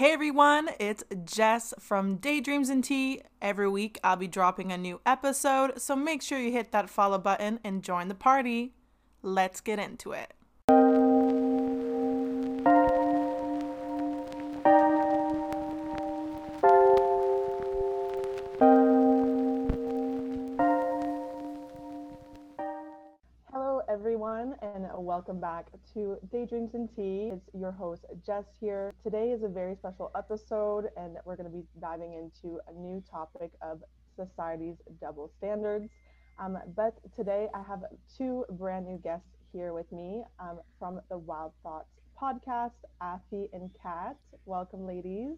Hey everyone, it's Jess from Daydreams and Tea. Every week I'll be dropping a new episode, so make sure you hit that follow button and join the party. Let's get into it. Welcome back to Daydreams and Tea. It's your host, Jess, here. Today is a very special episode, and we're going to be diving into a new topic of society's double standards. Um, but today I have two brand new guests here with me um, from the Wild Thoughts podcast, Afi and Kat. Welcome, ladies.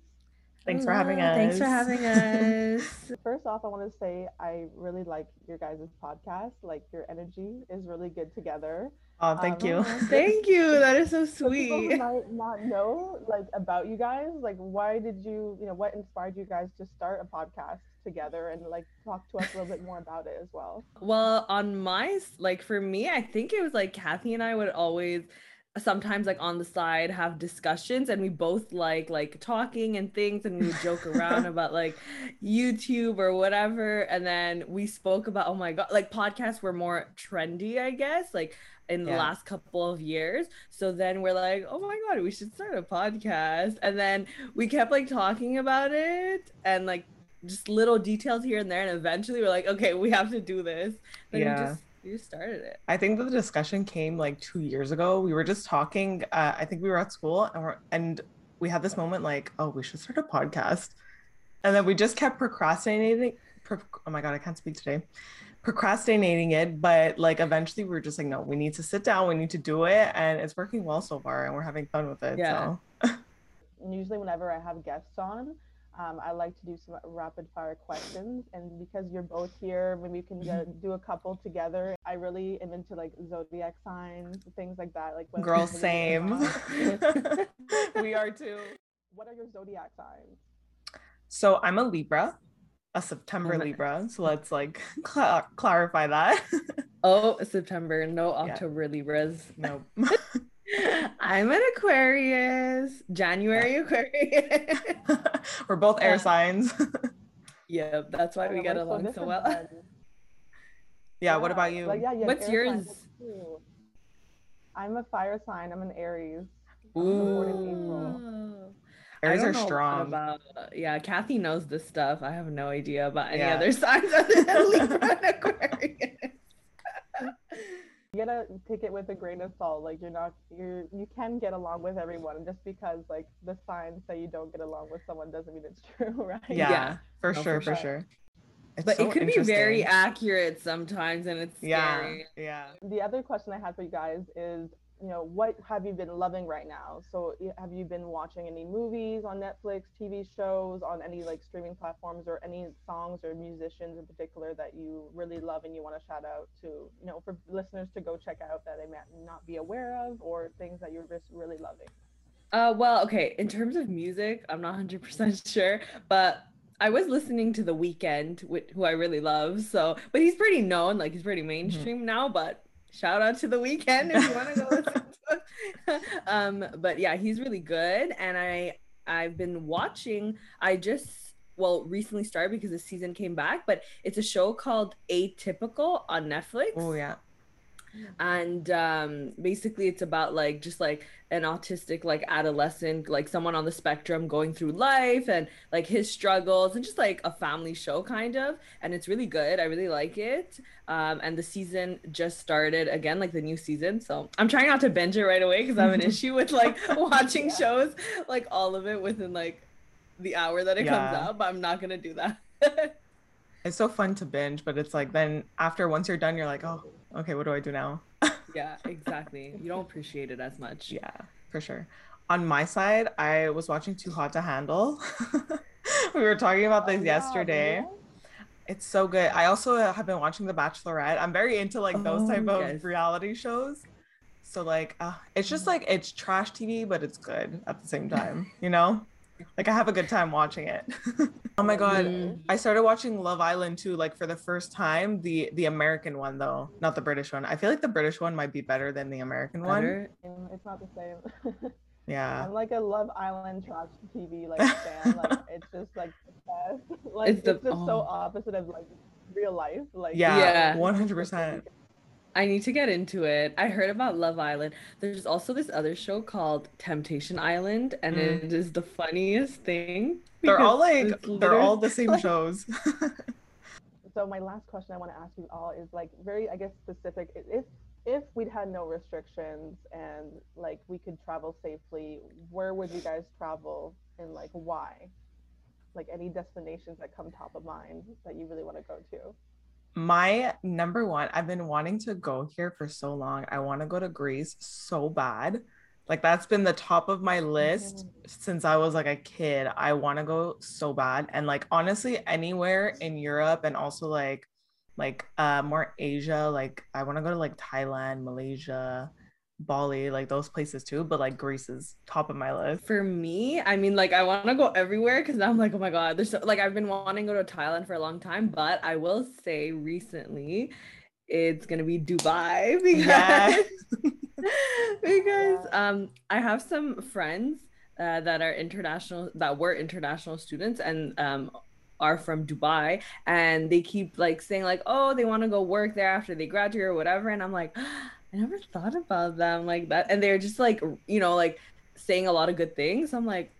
Thanks for having us. Thanks for having us. First off, I want to say I really like your guys' podcast. Like your energy is really good together. Oh, thank Um, you. Thank you. That is so For people sweet. might not know like about you guys, like why did you, you know, what inspired you guys to start a podcast together and like talk to us a little bit more about it as well. Well, on my like for me, I think it was like Kathy and I would always sometimes like on the side have discussions and we both like like talking and things and we would joke around about like YouTube or whatever and then we spoke about oh my god like podcasts were more trendy I guess like in the Yeah. last couple of years so then we're like oh my god we should start a podcast and then we kept like talking about it and like just little details here and there and eventually we're like okay we have to do this then Yeah. we just we just started it I think that the discussion came like two years ago. We were just talking. Uh, I think we were at school and we're, and we had this moment like, oh, we should start a podcast, and then we just kept procrastinating. Pro- oh my god, I can't speak today. Procrastinating it, but like eventually we were just like, no, we need to sit down. We need to do it, and it's working well so far, and we're having fun with it. Yeah. So usually whenever I have guests on, um, I like to do some rapid fire questions. And because you're both here, maybe we can go, do a couple together. I really am into like zodiac signs, things like that. Like when girl, same. we are too. What are your zodiac signs? So I'm a Libra, a September Oh Libra. So let's like cla clarify that. oh september no Yeah. october libras no. i'm an aquarius january aquarius We're both air signs. yep that's why Oh, we get we're so along so well then. yeah, what about you? Like, yeah, you What's yours? I'm a fire sign. I'm an Aries. born in April. Ooh. I don't are know strong. About, yeah, Kathy knows this stuff. I have no idea about any Yeah. other signs other than Libra and Aquarius. You gotta take it with a grain of salt. Like you're not, you're, you can get along with everyone. Just because like the signs say you don't get along with someone doesn't mean it's true, right? yeah, Yeah. for No, sure, for for sure. sure. It's But so it could be very accurate sometimes, and it's yeah, scary. yeah. The other question I had for you guys is, you know, what have you been loving right now? So have you been watching any movies on Netflix, TV shows, on any like streaming platforms, or any songs or musicians in particular that you really love and you want to shout out to, you know, for listeners to go check out that they might not be aware of, or things that you're just really loving? Uh, well, okay. In terms of music, I'm not 100% sure, but I was listening to The Weeknd, who I really love. So, but he's pretty known, like he's pretty mainstream now. But shout out to The Weeknd if you want to go listen to him. um, but yeah, he's really good, and I I've been watching. I just well recently started because the season came back, but it's a show called Atypical on Netflix Oh yeah. And um basically it's about like just like an autistic like adolescent like someone on the spectrum going through life and like his struggles and just like a family show kind of. And it's really good. I really like it. Um and the season just started again like the new season. So i'm trying not to binge it right away because i have an issue with like watching Yeah. shows like all of it within like the hour that it comes out but i'm not gonna do that. It's so fun to binge, but it's like then after once you're done, you're like, oh, okay, what do I do now? yeah exactly you don't appreciate it as much Yeah, for sure. On my side, I was watching Too Hot to Handle. we were talking about this Oh, yesterday. yeah. It's so good. I also have been watching The Bachelorette. I'm very into like those type Oh, of yes. reality shows. So like, uh, it's just like it's trash TV, but it's good at the same time. You know, like I have a good time watching it. oh my god, Mm. I started watching Love Island too, like for the first time. The the American one though, not the British one. I feel like the British one might be better than the American one. Better? Um, It's not the same. Yeah. I'm like a Love Island trash TV like fan. like it's just like the best. Like It's it's, the- just so oh. opposite of like real life. Like Yeah. Yeah. One hundred percent. I need to get into it. I heard about Love Island. There's also this other show called Temptation Island, and Mm. it is the funniest thing. They're all like they're all the literally- same shows. So my last question I want to ask you all is like very, I guess, specific. If if we'd had no restrictions and like we could travel safely, where would you guys travel and like why? Like any destinations that come top of mind that you really want to go to? My number one, I've been wanting to go here for so long. I want to go to Greece so bad. Like that's been the top of my list since I was like a kid. I want to go so bad. And like honestly, anywhere in Europe and also like like uh more Asia, like I want to go to like Thailand, Malaysia, Bali, like those places too. But like Greece is top of my list. For me, I mean, like I want to go everywhere because I'm like, oh my god, there's so, like I've been wanting to go to Thailand for a long time, but I will say recently, it's gonna be Dubai because Yes. because um I have some friends uh, that are international that were international students and um are from Dubai and they keep like saying like oh they want to go work there after they graduate or whatever and I'm like I never thought about them like that and they're just like you know like saying a lot of good things I'm like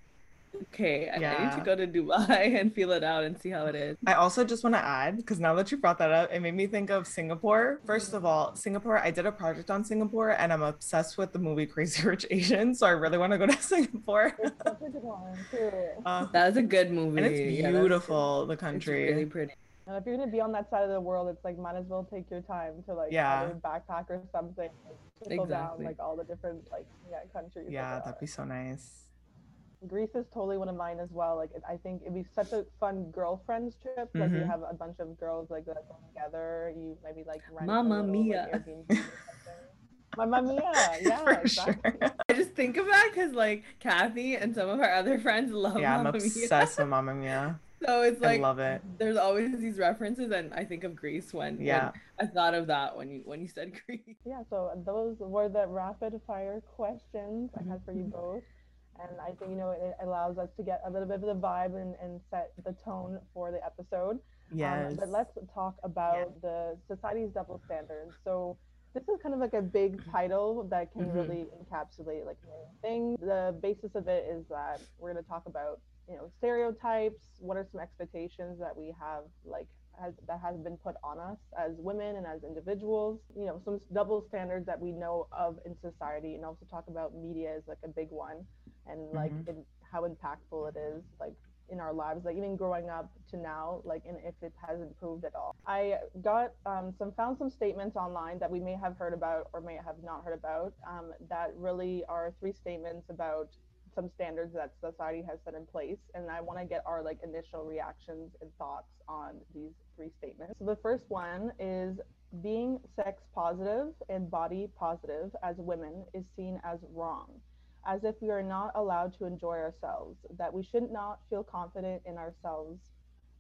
okay I, I need to go to Dubai and feel it out and see how it is I also just want to add because now that you brought that up, it made me think of Singapore. First of all, Singapore, I did a project on Singapore and I'm obsessed with the movie Crazy Rich Asians. So I really want to go to Singapore. It's such a good one too. Uh, that was a good movie and it's Yeah, that's- beautiful, the it's country. really pretty And if you're gonna be on that side of the world, it's like might as well take your time to like Yeah. backpack or something. Like, trickle down like all the different like yeah countries. yeah, there that'd are. be so nice. Greece is totally one of mine as well. Like it, I think it'd be such a fun girlfriends trip. Like you Mhm. have a bunch of girls like that go together. You maybe like rent a Mamma little, mia. Like, Airbnb or something. Mamma mia! Yeah, For exactly. sure. I just think of that because like Kathy and some of our other friends love Yeah, I'm Mamma Mia. obsessed with Mamma Mia. So it's I like love it. there's always these references, and I think of Greece when when Yeah. I thought of that when you when you said Greece. Yeah, so those were the rapid fire questions I had for you Mm-hmm. both. And I think, you know, it allows us to get a little bit of the vibe and, and set the tone for the episode. Um, Yes. but let's talk about the society's double standards. So this is kind of like a big title that can Mhm. really encapsulate like many things. The basis of it is that we're going to talk about, you know, stereotypes. What are some expectations that we have like has that has been put on us as women and as individuals? You know, some double standards that we know of in society, and also talk about media as like a big one, and like Mhm. in, how impactful it is, like in our lives, like even growing up to now, like and if it has improved at all. I got um, some found some statements online that we may have heard about or may have not heard about um, that really are three statements about some standards that society has set in place and i want to get our like initial reactions and thoughts on these three statements. So the first one is being sex positive and body positive as women is seen as wrong as if we are not allowed to enjoy ourselves that we should not feel confident in ourselves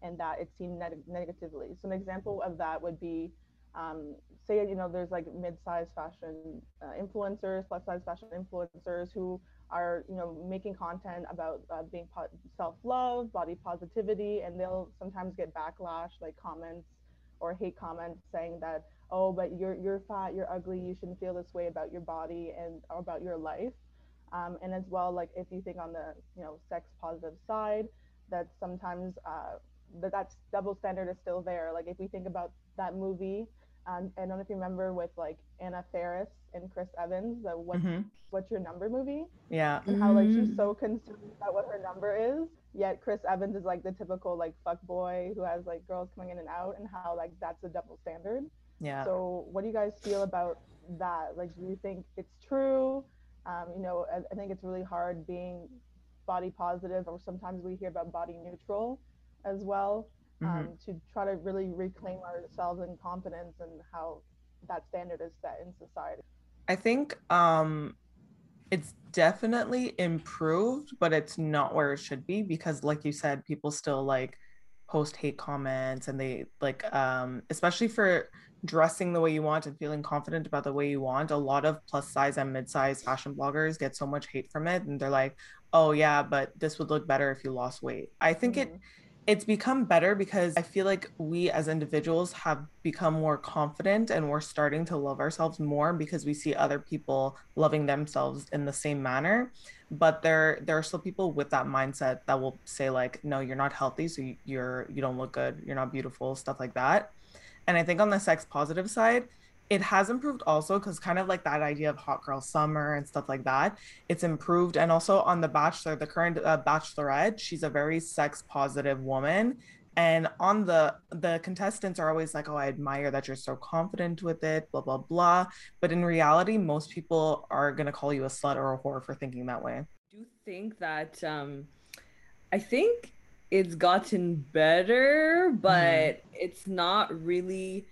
and that it's seen neg- negatively. So an example of that would be um, say you know there's like mid-sized fashion uh, influencers plus size fashion influencers who are you know making content about uh, being self-love body positivity and they'll sometimes get backlash like comments or hate comments saying that oh but you're you're fat you're ugly you shouldn't feel this way about your body and about your life. Um, and as well like if you think on the you know sex positive side that sometimes uh, that that's double standard is still there. Like if we think about that movie um, I don't know if you remember with like Anna Faris and Chris Evans, the what, Mhm. What's Your Number movie, Yeah. and how like she's Mm. so concerned about what her number is, yet Chris Evans is like the typical like fuck boy who has like girls coming in and out, and how like that's a double standard. Yeah. So what do you guys feel about that? Like, do you think it's true? Um, you know, I, I think it's really hard being body positive, or sometimes we hear about body neutral as well Mhm. um, to try to really reclaim ourselves and confidence and how that standard is set in society. I think um it's definitely improved, but it's not where it should be because like you said, people still like post hate comments and they like um especially for dressing the way you want and feeling confident about the way you want a lot of plus size and mid-size fashion bloggers get so much hate from it and they're like oh yeah but this would look better if you lost weight i think mm-hmm. it it's become better because I feel like we as individuals have become more confident and we're starting to love ourselves more because we see other people loving themselves in the same manner. But there there are still people with that mindset that will say like, no, you're not healthy, so you're you don't look good, you're not beautiful, stuff like that. And I think on the sex positive side, it has improved also because kind of like that idea of hot girl summer and stuff like that it's improved. And also on the bachelor the current uh, bachelorette she's a very sex positive woman. And on the the contestants are always like oh i admire that you're so confident with it blah blah blah. But in reality most people are going to call you a slut or a whore for thinking that way. I do think that um i think it's gotten better but mm. it's not really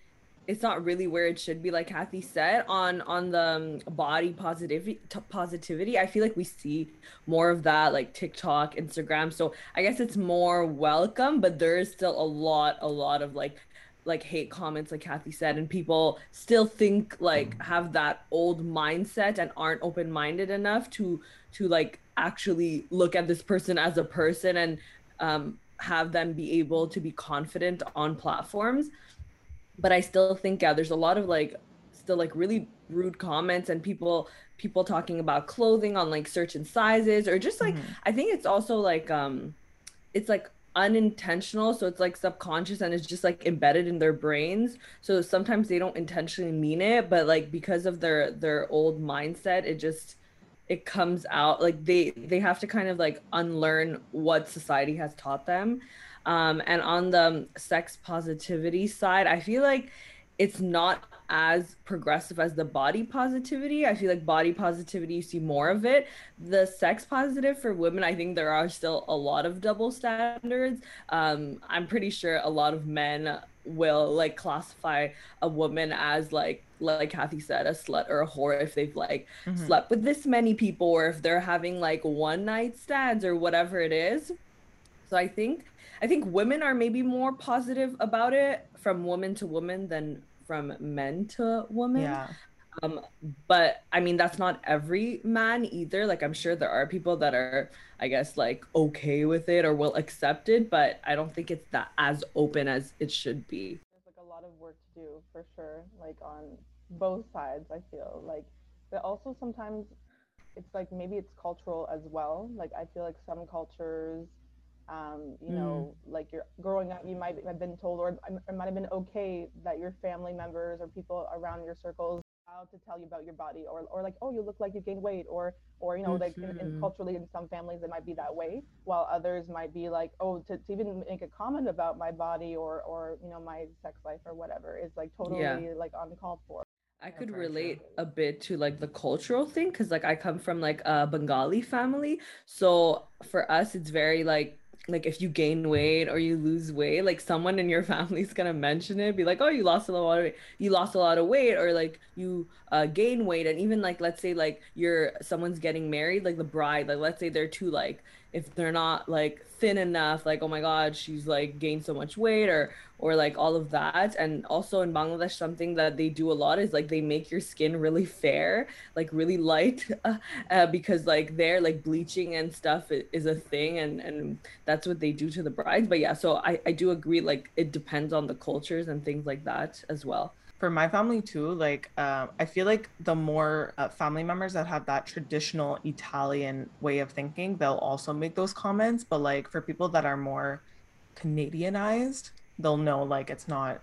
it's not really where it should be like kathy said on on the um, body positivity t- positivity. I feel like we see more of that like tiktok instagram. So i guess it's more welcome but there is still a lot a lot of like like hate comments like kathy said and people still think like have that old mindset and aren't open-minded enough to to like actually look at this person as a person and um have them be able to be confident on platforms but I still think yeah, there's a lot of like still like really rude comments and people people talking about clothing on like certain sizes or just like mm-hmm. I think it's also like um it's like unintentional so it's like subconscious and it's just like embedded in their brains so sometimes they don't intentionally mean it but like because of their their old mindset it just it comes out like they they have to kind of like unlearn what society has taught them um, and on the sex positivity side, I feel like it's not as progressive as the body positivity. I feel like body positivity, you see more of it. The sex positive for women, I think there are still a lot of double standards. Um, I'm pretty sure a lot of men will like classify a woman as like like Kathy said, a slut or a whore if they've like mm-hmm. slept with this many people or if they're having like one night stands or whatever it is. So I think I think women are maybe more positive about it from woman to woman than from men to woman. Yeah. Um, but I mean, that's not every man either. Like, I'm sure there are people that are, I guess, like okay with it or will accept it, but I don't think it's that as open as it should be. There's like a lot of work to do for sure, like on both sides, I feel like, but also sometimes it's like maybe it's cultural as well. Like, I feel like some cultures, um, you know, mm. like you're growing up, you might have been told, or it might have been okay that your family members or people around your circles allowed to tell you about your body, or, or like, oh, you look like you gained weight, or, or you know, mm-hmm. like in, in mm-hmm. culturally in some families it might be that way, while others might be like, oh, to, to even make a comment about my body or, or you know, my sex life or whatever is like totally yeah. like uncalled for. I could relate a bit to like the cultural thing because like I come from like a Bengali family. So for us, it's very like like if you gain weight or you lose weight like someone in your family's gonna mention it be like oh you lost a lot of weight you lost a lot of weight or like you uh, gain weight and even like let's say like you're someone's getting married like the bride like let's say they're too like if they're not like thin enough like oh my god she's like gained so much weight or or like all of that. And also in bangladesh something that they do a lot is like they make your skin really fair like really light uh, because like there like bleaching and stuff is a thing and and that's what they do to the brides. But yeah so i i do agree like it depends on the cultures and things like that as well for my family too like uh, i feel like the more uh, family members that have that traditional italian way of thinking they'll also make those comments but like for people that are more canadianized they'll know like it's not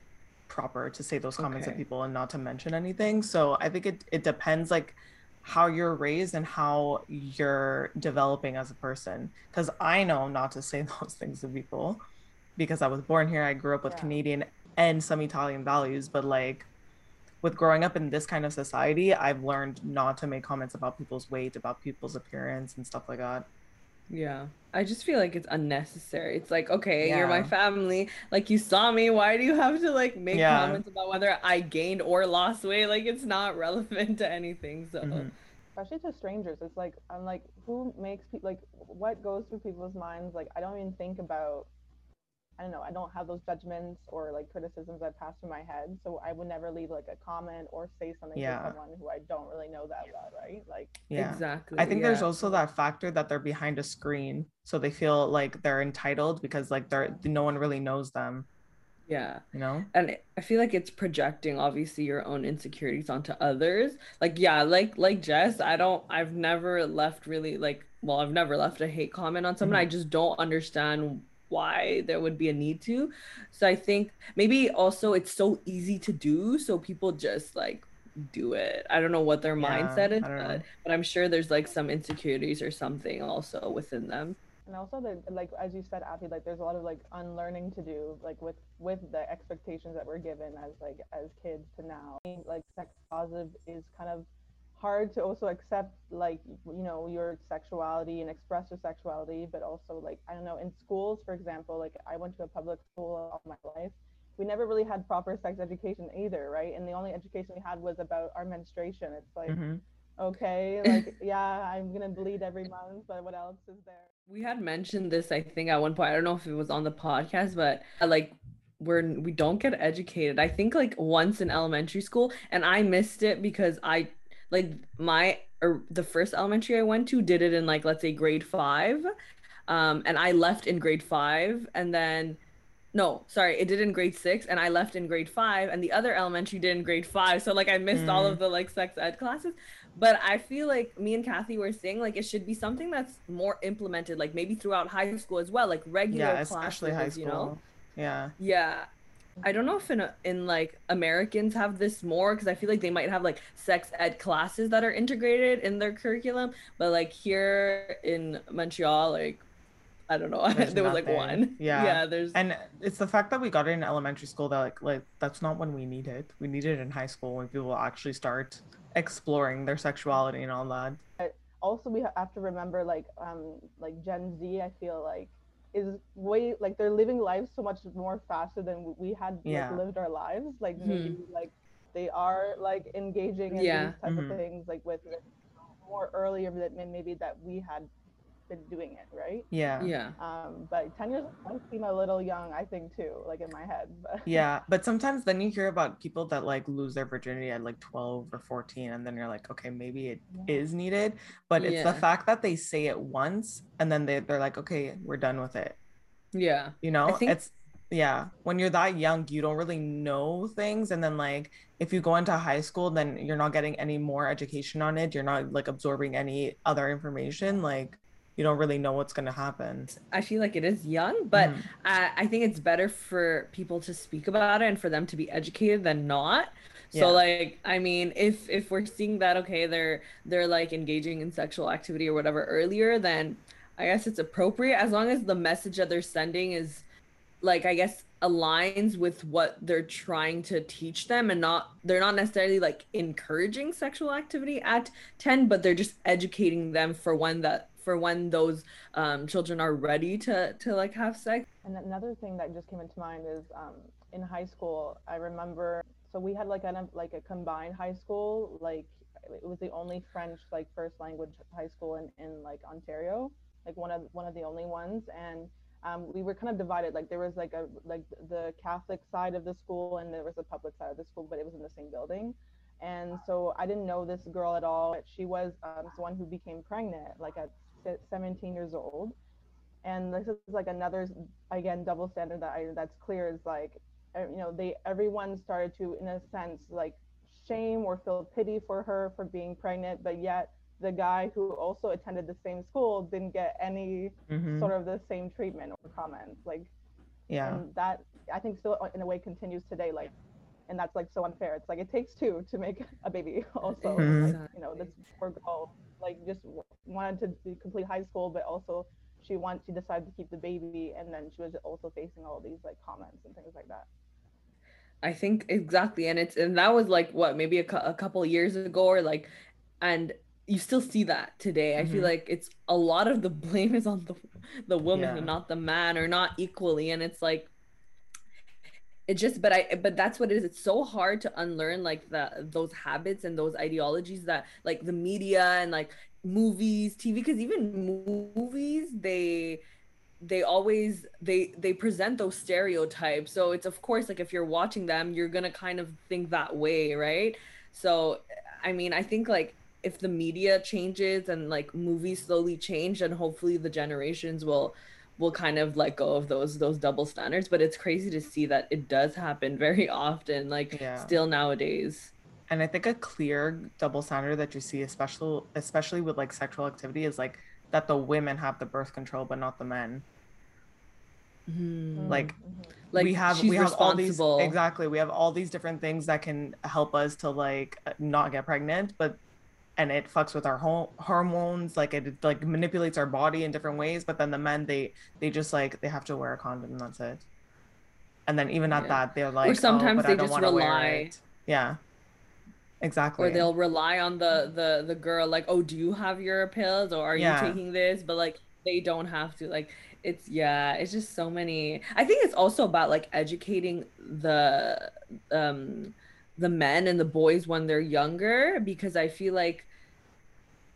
proper to say those comments okay. at people and not to mention anything so i think it, it depends like how you're raised and how you're developing as a person because i know not to say those things to people because i was born here i grew up with yeah. canadian and some Italian values, but like with growing up in this kind of society, I've learned not to make comments about people's weight, about people's appearance and stuff like that. Yeah. I just feel like it's unnecessary. It's like, okay, yeah. you're my family. Like you saw me. Why do you have to like make yeah. comments about whether I gained or lost weight? Like it's not relevant to anything. So mm-hmm. especially to strangers. It's like I'm like, who makes people like what goes through people's minds? Like I don't even think about I don't know, I don't have those judgments or like criticisms that pass through my head. So I would never leave like a comment or say something Yeah. to someone who I don't really know that well, right? Like Yeah. Exactly. I think there's also that factor that they're behind a screen, so they feel like they're entitled because like they're no one really knows them, yeah. you know? and i feel like it's projecting obviously your own insecurities onto others like yeah like like jess i don't i've never left really like well i've never left a hate comment on someone mm-hmm. i just don't understand why there would be a need to. So i think maybe also it's so easy to do so people just like do it. I don't know what their Yeah, mindset is I don't know. but, but i'm sure there's like some insecurities or something also within them. And also the like as you said Afi, like there's a lot of like unlearning to do like with with the expectations that we're given as like as kids to now. Like sex positive is kind of hard to also accept like you know your sexuality and express your sexuality but also like i don't know in schools for example like i went to a public school all my life we never really had proper sex education either right and the only education we had was about our menstruation it's like Mhm. okay like yeah i'm gonna bleed every month but what else is there We had mentioned this, I think, at one point. I don't know if it was on the podcast, but uh, like we're we don't get educated. I think like once in elementary school, and I missed it because I like my or the first elementary I went to did it in like let's say grade five, um, and I left in grade five, and then no, sorry, it did in grade six, and I left in grade five, and the other elementary did in grade five. So like I missed all Mm. of the like sex ed classes. But I feel like me and Kathy were saying like it should be something that's more implemented, like maybe throughout high school as well, like regular Yeah, classes, especially high school. you know? Yeah. Yeah. I don't know if in in like Americans have this more because I feel like they might have like sex ed classes that are integrated in their curriculum, but like here in Montreal, like I don't know, There's there was like one. Yeah. yeah. There's And it's the fact that we got it in elementary school that like like that's not when we need it. We need it in high school when people actually start exploring their sexuality and all that. also we have to remember like um like gen z i feel like is way like they're living lives so much more faster than we had Yeah. like, lived our lives like Mhm. maybe like they are like engaging in Yeah. these type Mhm. of things like with more earlier than maybe that we had been doing it right Yeah. yeah. um but 10 years might seem a little young i think too like in my head but Yeah, but sometimes then you hear about people that like lose their virginity at like 12 or 14 and then you're like, okay, maybe it Yeah. is needed, but it's the fact that they say it once and then they they're like, okay, we're done with it. Yeah. You know? think- It's yeah, when you're that young, you don't really know things and then like if you go into high school then you're not getting any more education on it, you're not like absorbing any other information, like you don't really know what's going to happen. I feel like it is young, but Mhm. I, I think it's better for people to speak about it and for them to be educated than not. So Yeah. like I mean if if we're seeing that okay they're they're like engaging in sexual activity or whatever earlier then I guess it's appropriate as long as the message that they're sending is like I guess aligns with what they're trying to teach them and not they're not necessarily like encouraging sexual activity at 10 but they're just educating them for when that for when those um, children are ready to to like have sex And another thing that just came into mind is um, in high school, I remember, so we had like of like a combined high school, like it was the only French like first language high school in, in like Ontario, like one of one of the only ones. And um, we were kind of divided. Like there was like a like the Catholic side of the school and there was the public side of the school, but it was in the same building. And so I didn't know this girl at all. She was um, the one who became pregnant, like at se- 17 years old and this is like another again double standard that I that's clear is like uh, you know they everyone started to in a sense like shame or feel pity for her for being pregnant but yet the guy who also attended the same school didn't get any Mhm. sort of the same treatment or comments like Yeah. and that i think still uh, in a way continues today like and that's like so unfair it's like it takes two to make a baby also Mhm. like, you know this poor girl like just wanted to complete high school but also she want she decided to keep the baby and then she was also facing all these like comments and things like that I think exactly, and it's and that was like what maybe a, cou- a couple years ago, or like, and you still see that today. I feel Mhm. like it's a lot of the blame is on the the woman Yeah. and not the man, or not equally, and it's like it just but i but that's what it is. It's so hard to unlearn like the those habits and those ideologies that like the media and like movies tv because even movies they they always they they present those stereotypes. So it's of course like if you're watching them you're gonna kind of think that way right? So i mean i think like if the media changes and like movies slowly change and hopefully the generations will will kind of let go of those those double standards but it's crazy to see that it does happen very often like Yeah. still nowadays And I think a clear double standard that you see, especially especially with like sexual activity, is like that the women have the birth control, but not the men. Mhm. Like, Mhm. like we have we have all these exactly. We have all these different things that can help us to like not get pregnant, but and it fucks with our ho- hormones. Like it like manipulates our body in different ways. But then the men they they just like they have to wear a condom and that's it. And then even at Yeah. that they're like, Or sometimes oh, they just rely. Yeah. Exactly. or they'll rely on the the the girl like oh do you have your pills or are Yeah. you taking this but like they don't have to like it's yeah it's just so many i think it's also about like educating the um the men and the boys when they're younger because i feel like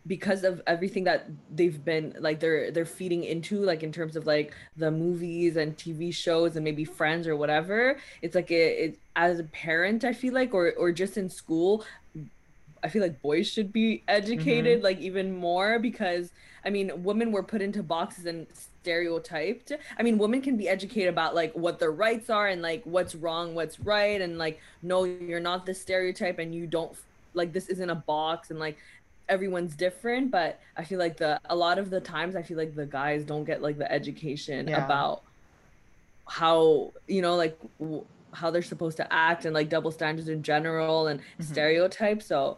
because of everything that they've been like they're they're feeding into like in terms of like the movies and tv shows and maybe friends or whatever it's like it, it as a parent i feel like or or just in school i feel like boys should be educated like even more because i mean women were put into boxes and stereotyped i mean women can be educated about like what their rights are and like what's wrong what's right and like no you're not the stereotype and you don't like this isn't a box and like everyone's different but i feel like the a lot of the times i feel like the guys don't get like the education Yeah. about how you know like w- how they're supposed to act and like double standards in general and Mhm. stereotypes so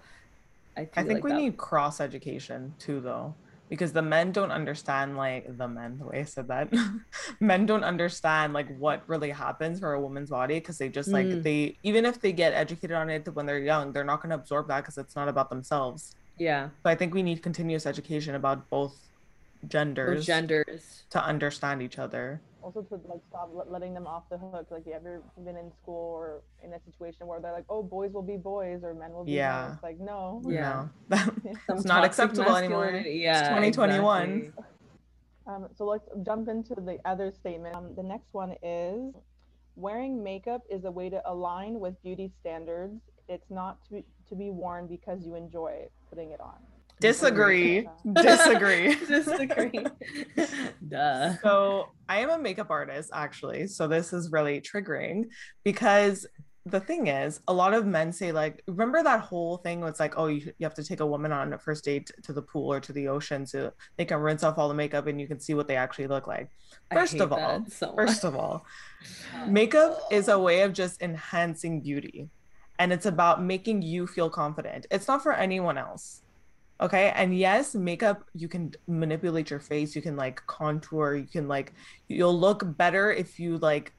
i, I think like we that- need cross education too, though, because the men don't understand like the men. The way I said that, men don't understand like what really happens for a woman's body because they just like Mm. they even if they get educated on it when they're young, they're not going to absorb that because it's not about themselves. yeah So I think we need continuous education about both genders those genders to understand each other. Also to like stop letting them off the hook like you ever been in school or in a situation where they're like oh boys will be boys or men will be Yeah. men it's like no Yeah. No. It's not acceptable anymore. masculinity. yeah 2021. exactly. um, so let's jump into the other statement um, the next one is wearing makeup is a way to align with beauty standards it's not to be, to be worn because you enjoy putting it on Disagree. Disagree. disagree duh So I am a makeup artist, actually. So this is really triggering because the thing is, a lot of men say, like, remember that whole thing where it's like, oh, you, you have to take a woman on a first date to the pool or to the ocean so they can rinse off all the makeup and you can see what they actually look like. First of all, so. First of all, makeup is a way of just enhancing beauty and it's about making you feel confident. It's not for anyone else. Okay. And yes, makeup, you can manipulate your face, you can like contour, you can like, you'll look better if you like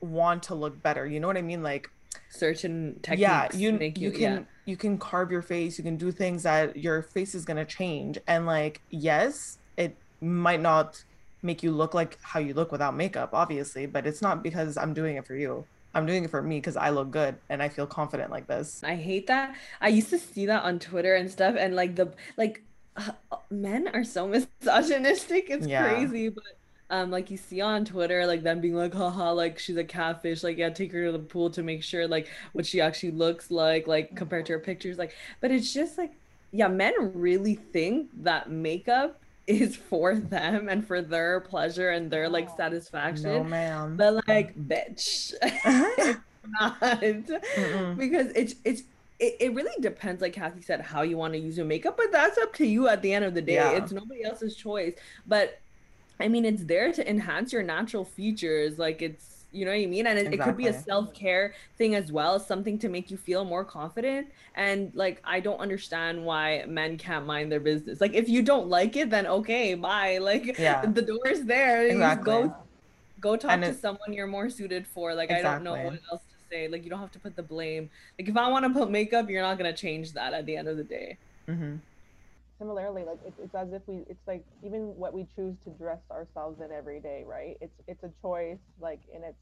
want to look better. You know what I mean? Like, certain techniques yeah, you make you you, can yeah. you can carve your face, you can do things that your face is gonna change. And like, yes, it might not make you look like how you look without makeup, obviously, but it's not because I'm doing it for you. I'm doing it for me because I look good and I feel confident like this. I hate that. I used to see that on Twitter and stuff, and like the like uh, men are so misogynistic. It's Yeah. crazy, but um, like you see on Twitter, like them being like, haha, like she's a catfish. Like, yeah, take her to the pool to make sure like what she actually looks like, like compared to her pictures. Like, but it's just like, yeah, men really think that makeup is for them and for their pleasure and their like satisfaction. No, ma'am. But like, bitch, it's not Mm-mm. because it's it's it, it really depends like kathy said how you want to use your makeup but that's up to you at the end of the day Yeah. it's nobody else's choice but i mean it's there to enhance your natural features like it's you know what i mean? And it, it could be a self-care thing as well something to make you feel more confident. And like i don't understand why men can't mind their business. Like if you don't like it then okay bye. Like Yeah. the door's there. Exactly. go go talk And to it- someone you're more suited for. Like i don't know what else to say. Like you don't have to put the blame. Like if i want to put makeup you're not going to change that at the end of the day. Hmm similarly like it's, it's as if we it's like even what we choose to dress ourselves in every day right? It's it's a choice like and it's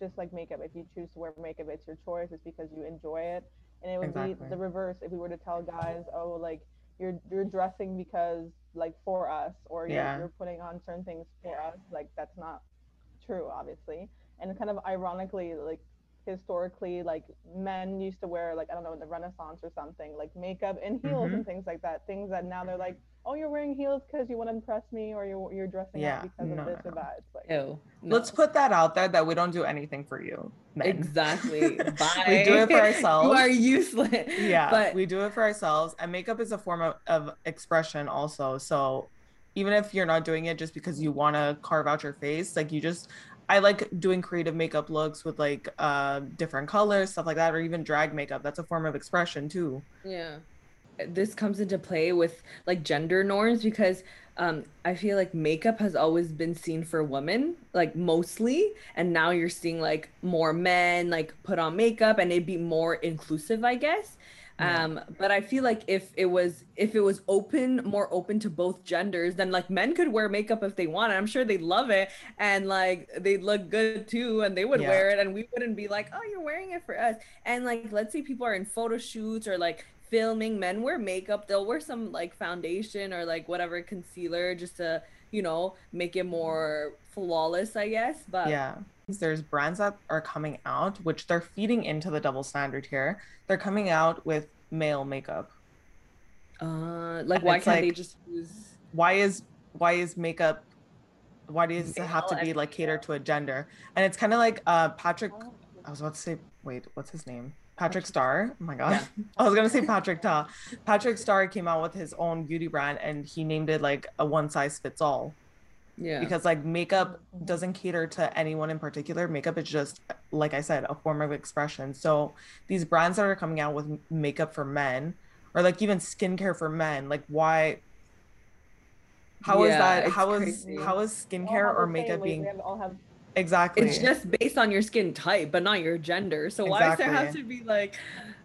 just like makeup. If you choose to wear makeup it's your choice. It's because you enjoy it. And it would be the reverse if we were to tell guys oh like you're you're dressing because like for us or you're, you're putting on certain things for us like that's not true obviously. And kind of ironically like historically like men used to wear like i don't know in the renaissance or something like makeup and heels Mhm. and things like that things that now they're like oh you're wearing heels because you want to impress me or you're, you're dressing Yeah, up because no, of this no, or that it's like Ew. Let's put that out there that we don't do anything for you. men. Exactly. Bye. We do it for ourselves. You are useless. yeah But we do it for ourselves and makeup is a form of, of expression also so even if you're not doing it just because you want to carve out your face like you just i like doing creative makeup looks with like uh different colors stuff like that or even drag makeup that's a form of expression too yeah. This comes into play with like gender norms because um I feel like makeup has always been seen for women, like mostly, and now you're seeing like more men like put on makeup and it'd be more inclusive, I guess. Yeah. Um, but I feel like if it was if it was open, more open to both genders, then like men could wear makeup if they want. I'm sure they'd love it and like they'd look good too, and they would Yeah. wear it, and we wouldn't be like, oh, you're wearing it for us. And like, let's say people are in photo shoots or like filming, men wear makeup. They'll wear some like foundation or like whatever concealer just to you know make it more flawless, I guess. But yeah there's brands that are coming out which they're feeding into the double standard here. They're coming out with male makeup. Uh, like And why can't they just use? why is why is makeup why does it have to be like catered to a gender? And it's kind of like uh patrick Oh, i was about to say wait what's his name? Patrick Starr. oh my god. Yeah. i was gonna say patrick ta. Patrick Starr came out with his own beauty brand and he named it like a one size fits all Yeah. because like makeup doesn't cater to anyone in particular makeup is just like i said a form of expression so these brands that are coming out with makeup for men or like even skincare for men like why how is Yeah, that it's how is crazy. how is skincare or makeup being have, exactly it's just based on your skin type, but not your gender. So why does there have to be like?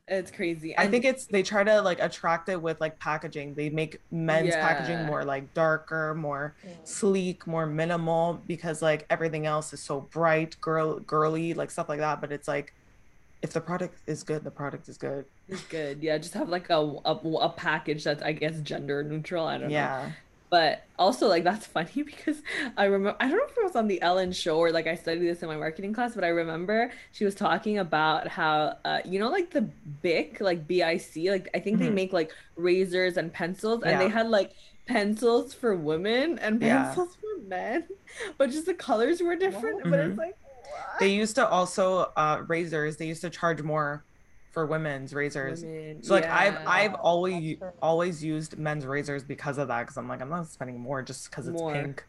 It's crazy. I think it's they try to like attract it with like packaging. They make men's packaging more like darker, more Yeah. sleek, more minimal because like everything else is so bright, girl girly, like stuff like that. But it's like if the product is good, the product is good. it's good. Yeah, just have like a, a a package that's I guess gender neutral. I don't know. Yeah. But also like that's funny because I remember I don't know if it was on the Ellen show or like I studied this in my marketing class, but I remember she was talking about how uh you know like the BIC, like B-I-C, like I think they Mhm. make like razors and pencils and they had like pencils for women and Yeah. pencils for men, but just the colors were different. But it's Mhm. like what? They used to also uh razors, they used to charge more for women's razors. Women, So like I've. I've always always used men's razors because of that because I'm like I'm not spending more just because it's More. pink.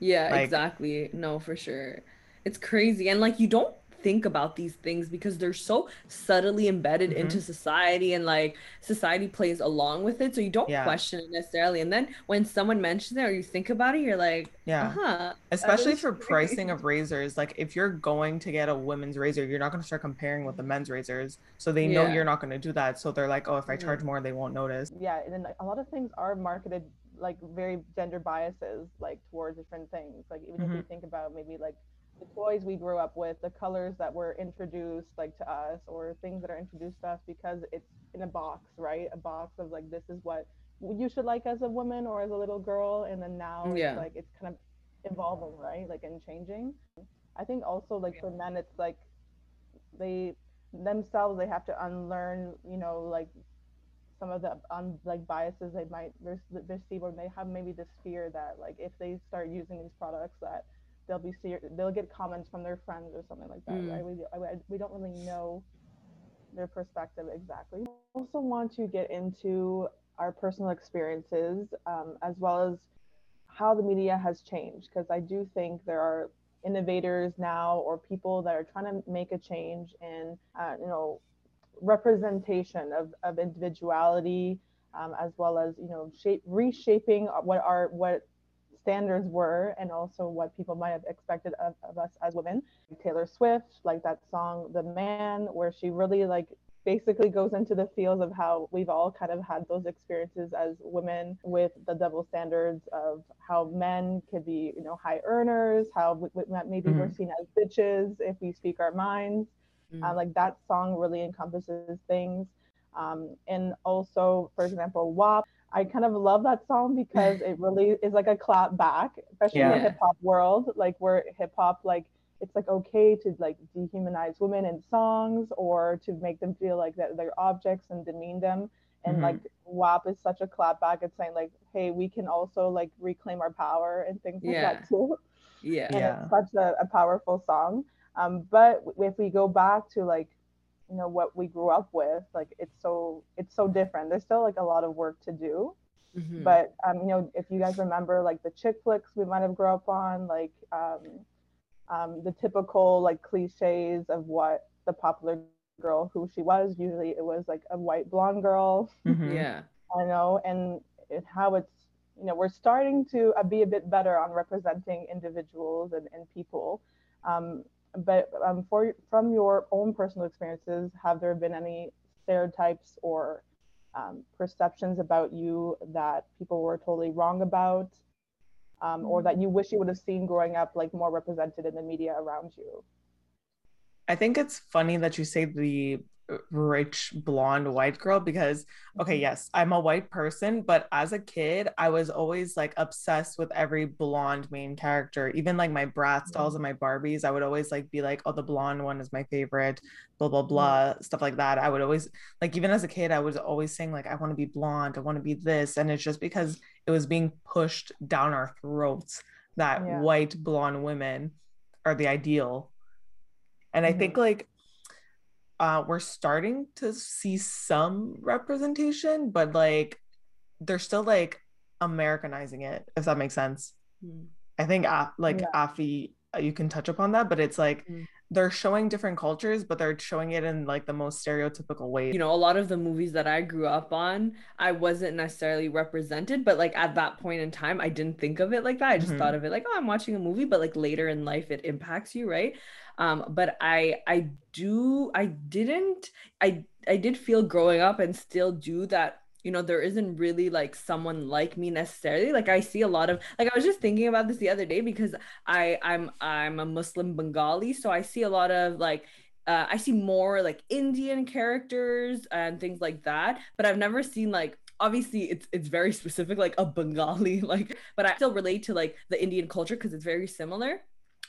Yeah, Like- exactly. No, for sure. It's crazy. And like you don't think about these things because they're so subtly embedded Mhm. into society and like society plays along with it. So you don't Yeah. question it necessarily. And then when someone mentions it or you think about it, you're like, Yeah. uh-huh. especially for crazy. pricing of razors like if you're going to get a women's razor you're not going to start comparing with the men's razors so they know Yeah. you're not going to do that so they're like oh if i charge more they won't notice yeah and then like, a lot of things are marketed like very gender biases like towards different things like even if you think about maybe like the toys we grew up with the colors that were introduced like to us or things that are introduced to us because it's in a box right? A box of like this is what you should like as a woman or as a little girl. And then now Yeah. it's like it's kind of evolving right? Like and changing. I think also like for men it's like they themselves they have to unlearn you know like some of the um, like biases they might re- receive or they have maybe this fear that like if they start using these products that they'll be ser- they'll get comments from their friends or something like that Mm. right we, I- we don't really know their perspective exactly I also want to get into our personal experiences um, as well as how the media has changed because i do think there are innovators now or people that are trying to make a change in uh, you know representation of, of individuality um, as well as you know shape reshaping what our what standards were and also what people might have expected of, of us as women. Taylor swift like that song the man where she really like basically goes into the fields of how we've all kind of had those experiences as women with the double standards of how men could be you know high earners how we, maybe we're seen as bitches if we speak our minds. Mm. uh, like that song really encompasses things. Um, and also for example WAP I kind of love that song because it really is like a clap back, especially in the hip hop world, like where hip hop like it's like okay to like dehumanize women in songs or to make them feel like that they're objects and demean them. And Mhm. like WAP is such a clap back. It's saying like, hey, we can also like reclaim our power and things like Yeah. that too Yeah. and Yeah. it's such a, a powerful song. Um, but if we go back to like, you know, what we grew up with, like it's so it's so different. There's still like a lot of work to do. Mhm. But um, you know, if you guys remember like the chick flicks we might have grown up on, like um, um, the typical like cliches of what the popular girl who she was. Usually it was like a white blonde girl Mhm. yeah. I know, and it, how it's, you know, we're starting to uh, be a bit better on representing individuals and, and people. Um, but um, for from your own personal experiences, have there been any stereotypes or um, perceptions about you that people were totally wrong about, um, or that you wish you would have seen growing up, like more represented in the media around you? I think it's funny that you say the rich blonde white girl because okay mm-hmm. yes i'm a white person but as a kid i was always like obsessed with every blonde main character. Even like my bratz dolls mm-hmm. and my barbies i would always like be like oh the blonde one is my favorite blah blah mm-hmm. blah stuff like that. I would always like even as a kid i was always saying like i want to be blonde i want to be this and it's just because it was being pushed down our throats that Yeah. white blonde women are the ideal. And i Mhm. think like uh, we're starting to see some representation, but like they're still like Americanizing it, if that makes sense. Mm. I think uh, like Yeah. Afi, uh, you can touch upon that, but it's like Mm. They're showing different cultures, but they're showing it in like the most stereotypical way. you know, a lot of the movies that I grew up on, I wasn't necessarily represented, but like at that point in time, I didn't think of it like that. I just Mhm. thought of it like, oh, I'm watching a movie, but like later in life, it impacts you, right? Um, but I, I do, I didn't, I, I did feel growing up and still do that. You know, there isn't really like someone like me necessarily. Like I see a lot of like I was just thinking about this the other day because I I'm I'm a Muslim Bengali, so I see a lot of like uh, I see more like Indian characters and things like that, but I've never seen like obviously it's it's very specific like a Bengali like, but I still relate to like the Indian culture because it's very similar.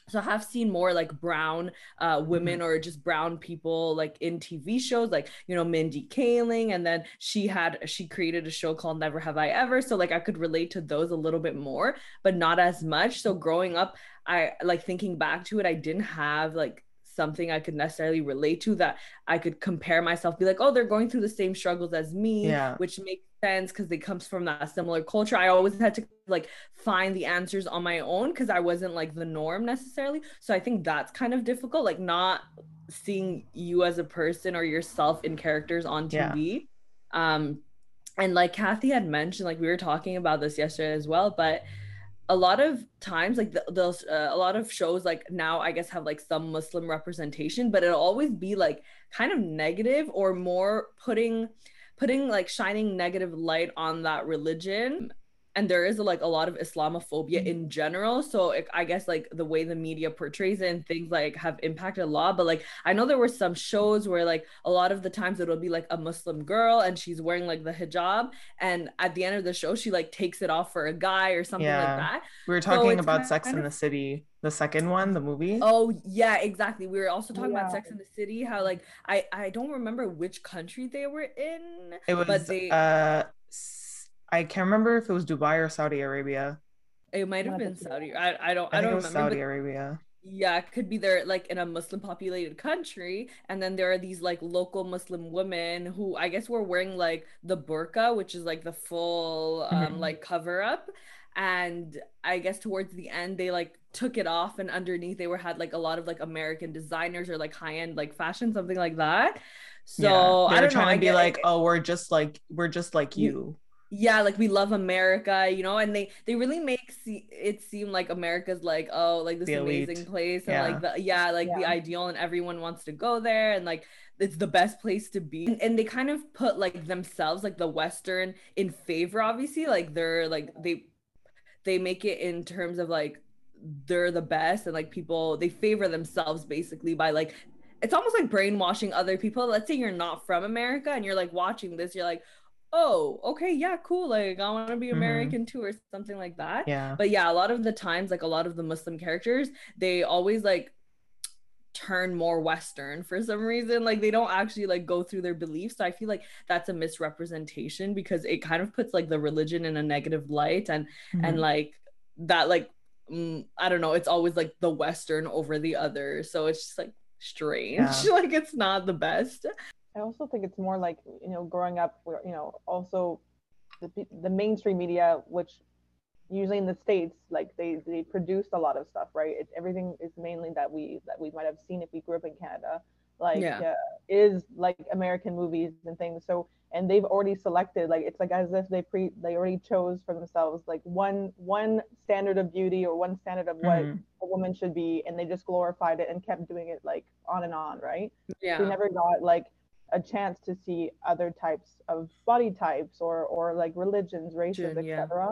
So I have seen more like brown uh, women or just brown people like in TV shows, like you know Mindy Kaling, and then she had she created a show called Never Have I Ever. So like I could relate to those a little bit more, but not as much. So growing up, I like thinking back to it, I didn't have like something I could necessarily relate to that I could compare myself, be like, oh, they're going through the same struggles as me, Yeah. which makes sense because they comes from that similar culture. I always had to like find the answers on my own because I wasn't like the norm necessarily. So I think that's kind of difficult, like not seeing you as a person or yourself in characters on Yeah. TV. Um, and like Kathy had mentioned, like we were talking about this yesterday as well, but a lot of times like those uh, a lot of shows like now i guess have like some muslim representation but it'll always be like kind of negative or more putting putting like shining negative light on that religion and there is like a lot of islamophobia in general so it, i guess like the way the media portrays it and things like have impacted a lot but like i know there were some shows where like a lot of the times it'll be like a muslim girl and she's wearing like the hijab and at the end of the show she like takes it off for a guy or something Yeah. like that we were talking it's about Sex in of- the City, the second one, the movie. Oh yeah, exactly. We were also talking about Sex in the City. How like I I don't remember which country they were in. it was but they- uh I can't remember if it was Dubai or Saudi Arabia. It might have been. Saudi. I I don't I, I, don't it was remember. Saudi Arabia. yeah, it could be there like in a Muslim populated country, and then there are these like local Muslim women who I guess were wearing like the burqa, which is like the full um Mhm. like cover up. And I guess towards the end they like took it off and underneath they were had like a lot of like American designers or like high-end like fashion, something like that. So yeah. They I were don't know. trying I to be get- like, oh, we're just like we're just like You- you. Yeah like we love america you know and they they really make se- it seem like america's like oh like this The elite. amazing place and Yeah. like the yeah like the ideal and everyone wants to go there and like it's the best place to be and, and they kind of put like themselves like the western in favor obviously like they're like they they make it in terms of like they're the best and like people they favor themselves basically by like it's almost like brainwashing other people let's say you're not from america and you're like watching this you're like oh, okay, yeah, cool. Like I want to be Mhm. American too, or something like that. Yeah. But yeah, a lot of the times, like a lot of the Muslim characters, they always like turn more Western for some reason. Like they don't actually like go through their beliefs. So I feel like that's a misrepresentation because it kind of puts like the religion in a negative light and and Mhm. like that like mm, I don't know, it's always like the Western over the other. So it's just like strange. Yeah. like it's not the best. I also think it's more like you know, growing up, where you know, also the the mainstream media, which usually in the states, like they they produced a lot of stuff, right? It, everything is mainly that we that we might have seen if we grew up in Canada, like Yeah. uh, is like American movies and things. So and they've already selected like it's like as if they pre they already chose for themselves like one one standard of beauty or one standard of what Mhm. a woman should be, and they just glorified it and kept doing it like on and on, right? Yeah. we never got like a chance to see other types of body types or or like religions races yeah. etc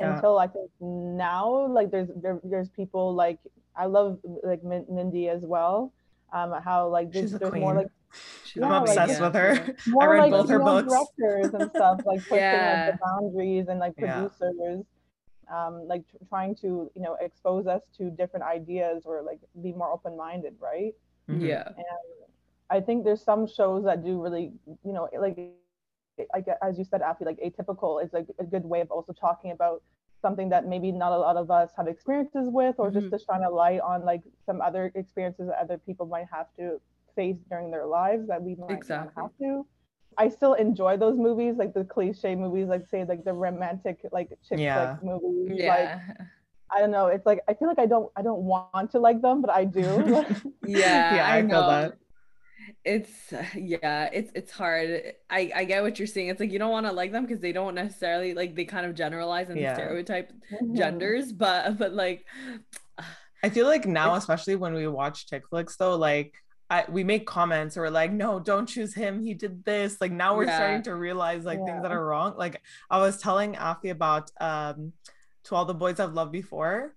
Yeah. until i think now like there's there, there's people like i love like Min- mindy as well um how like there's, She's a there's more like She's Yeah, I'm like- obsessed with her. more read like both her books. directors and stuff like pushing Yeah. like the boundaries and like Yeah. producers um like tr- trying to you know expose us to different ideas or like be more open-minded right Mhm. Yeah. I think there's some shows that do really, you know, like, like as you said, Afi, like atypical is like a good way of also talking about something that maybe not a lot of us have experiences with, or just Mhm. to shine a light on like some other experiences that other people might have to face during their lives that we might Exactly. not have to. I still enjoy those movies, like the cliche movies, like say like the romantic like chick Yeah. flick movies. Like Yeah. I don't know, it's like I feel like I don't I don't want to like them, but I do. yeah, Yeah, I feel know. that. It's yeah, it's it's hard. I I get what you're saying. It's like you don't want to like them because they don't necessarily like they kind of generalize and Yeah. stereotype genders, but but like I feel like now, especially when we watch chick flicks, though, like I, we make comments or we're like, no, don't choose him. He did this. Like now we're Yeah. starting to realize like things that are wrong. Like I was telling Afi about um to all the boys I've loved before.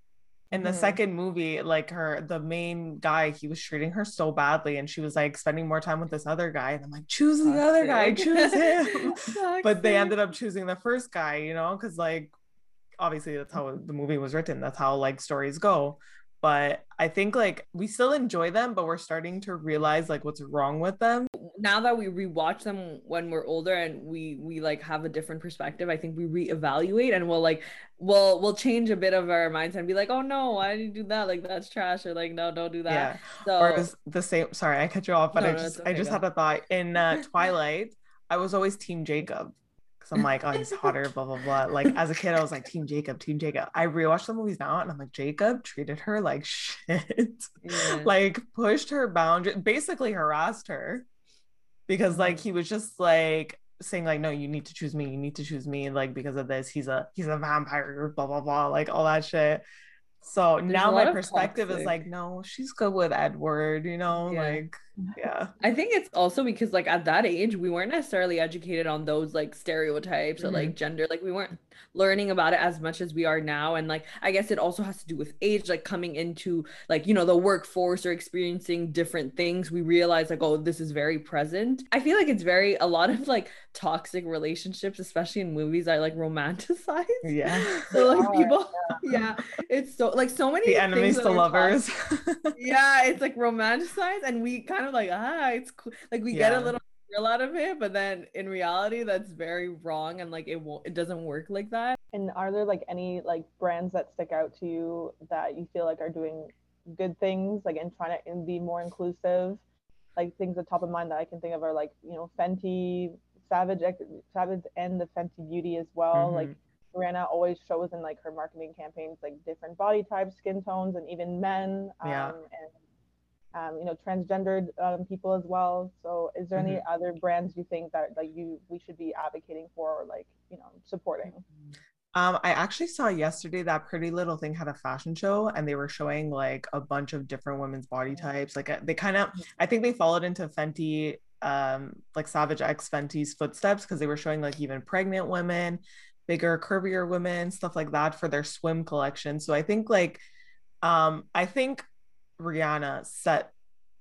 In the Mhm. second movie, like her, the main guy, he was treating her so badly, and she was like spending more time with this other guy. And I'm like, choose the other guy, choose him. but they ended up choosing the first guy, you know, because like obviously that's how the movie was written. That's how like stories go. But I think like we still enjoy them, but we're starting to realize like what's wrong with them. now that we rewatch them when we're older and we we like have a different perspective, I think we reevaluate and we'll like we'll we'll change a bit of our mindset and be like, oh no, why did you do that? Like that's trash, or like no, don't do that. Yeah. So Or is the same sorry, I cut you off, but No, I no, just I just go. had a thought. In uh Twilight, I was always team Jacob. Cause I'm like, oh, he's hotter, blah blah blah. Like as a kid, I was like, Team Jacob, Team Jacob. I rewatched the movies now, and I'm like, Jacob treated her like shit. Yeah. like pushed her boundary basically harassed her because like he was just like saying like no you need to choose me you need to choose me like because of this he's a he's a vampire blah blah blah like all that shit so There's now my perspective is like no she's good with edward you know Yeah. like yeah. I think it's also because like at that age we weren't necessarily educated on those like stereotypes or like mm-hmm. gender like we weren't learning about it as much as we are now and like I guess it also has to do with age like coming into like you know the workforce or experiencing different things we realize like oh this is very present. I feel like it's very a lot of like toxic relationships especially in movies I like romanticize. yeah. So like are, people yeah. it's so like so many the enemies to are lovers. Yeah, it's like romanticized, and we kind of like ah, it's cool. Like we get a little real out of it, but then in reality, that's very wrong, and like it won't, it doesn't work like that. And are there like any like brands that stick out to you that you feel like are doing good things, like and trying to be more inclusive? Like things at top of mind that I can think of are like you know Fenty, Savage, Savage, and the Fenty Beauty as well. Like Rihanna always shows in like her marketing campaigns like different body types, skin tones, and even men. Um, Yeah. And um, you know transgendered um, people as well. So is there any other brands you think that like you we should be advocating for or like you know supporting? Um, I actually saw yesterday that Pretty Little Thing had a fashion show and they were showing like a bunch of different women's body types. Like they kind of, I think they followed into Fenty, um, like Savage X Fenty's footsteps because they were showing like even pregnant women, bigger, curvier women, stuff like that for their swim collection. So I think like, um, I think Rihanna set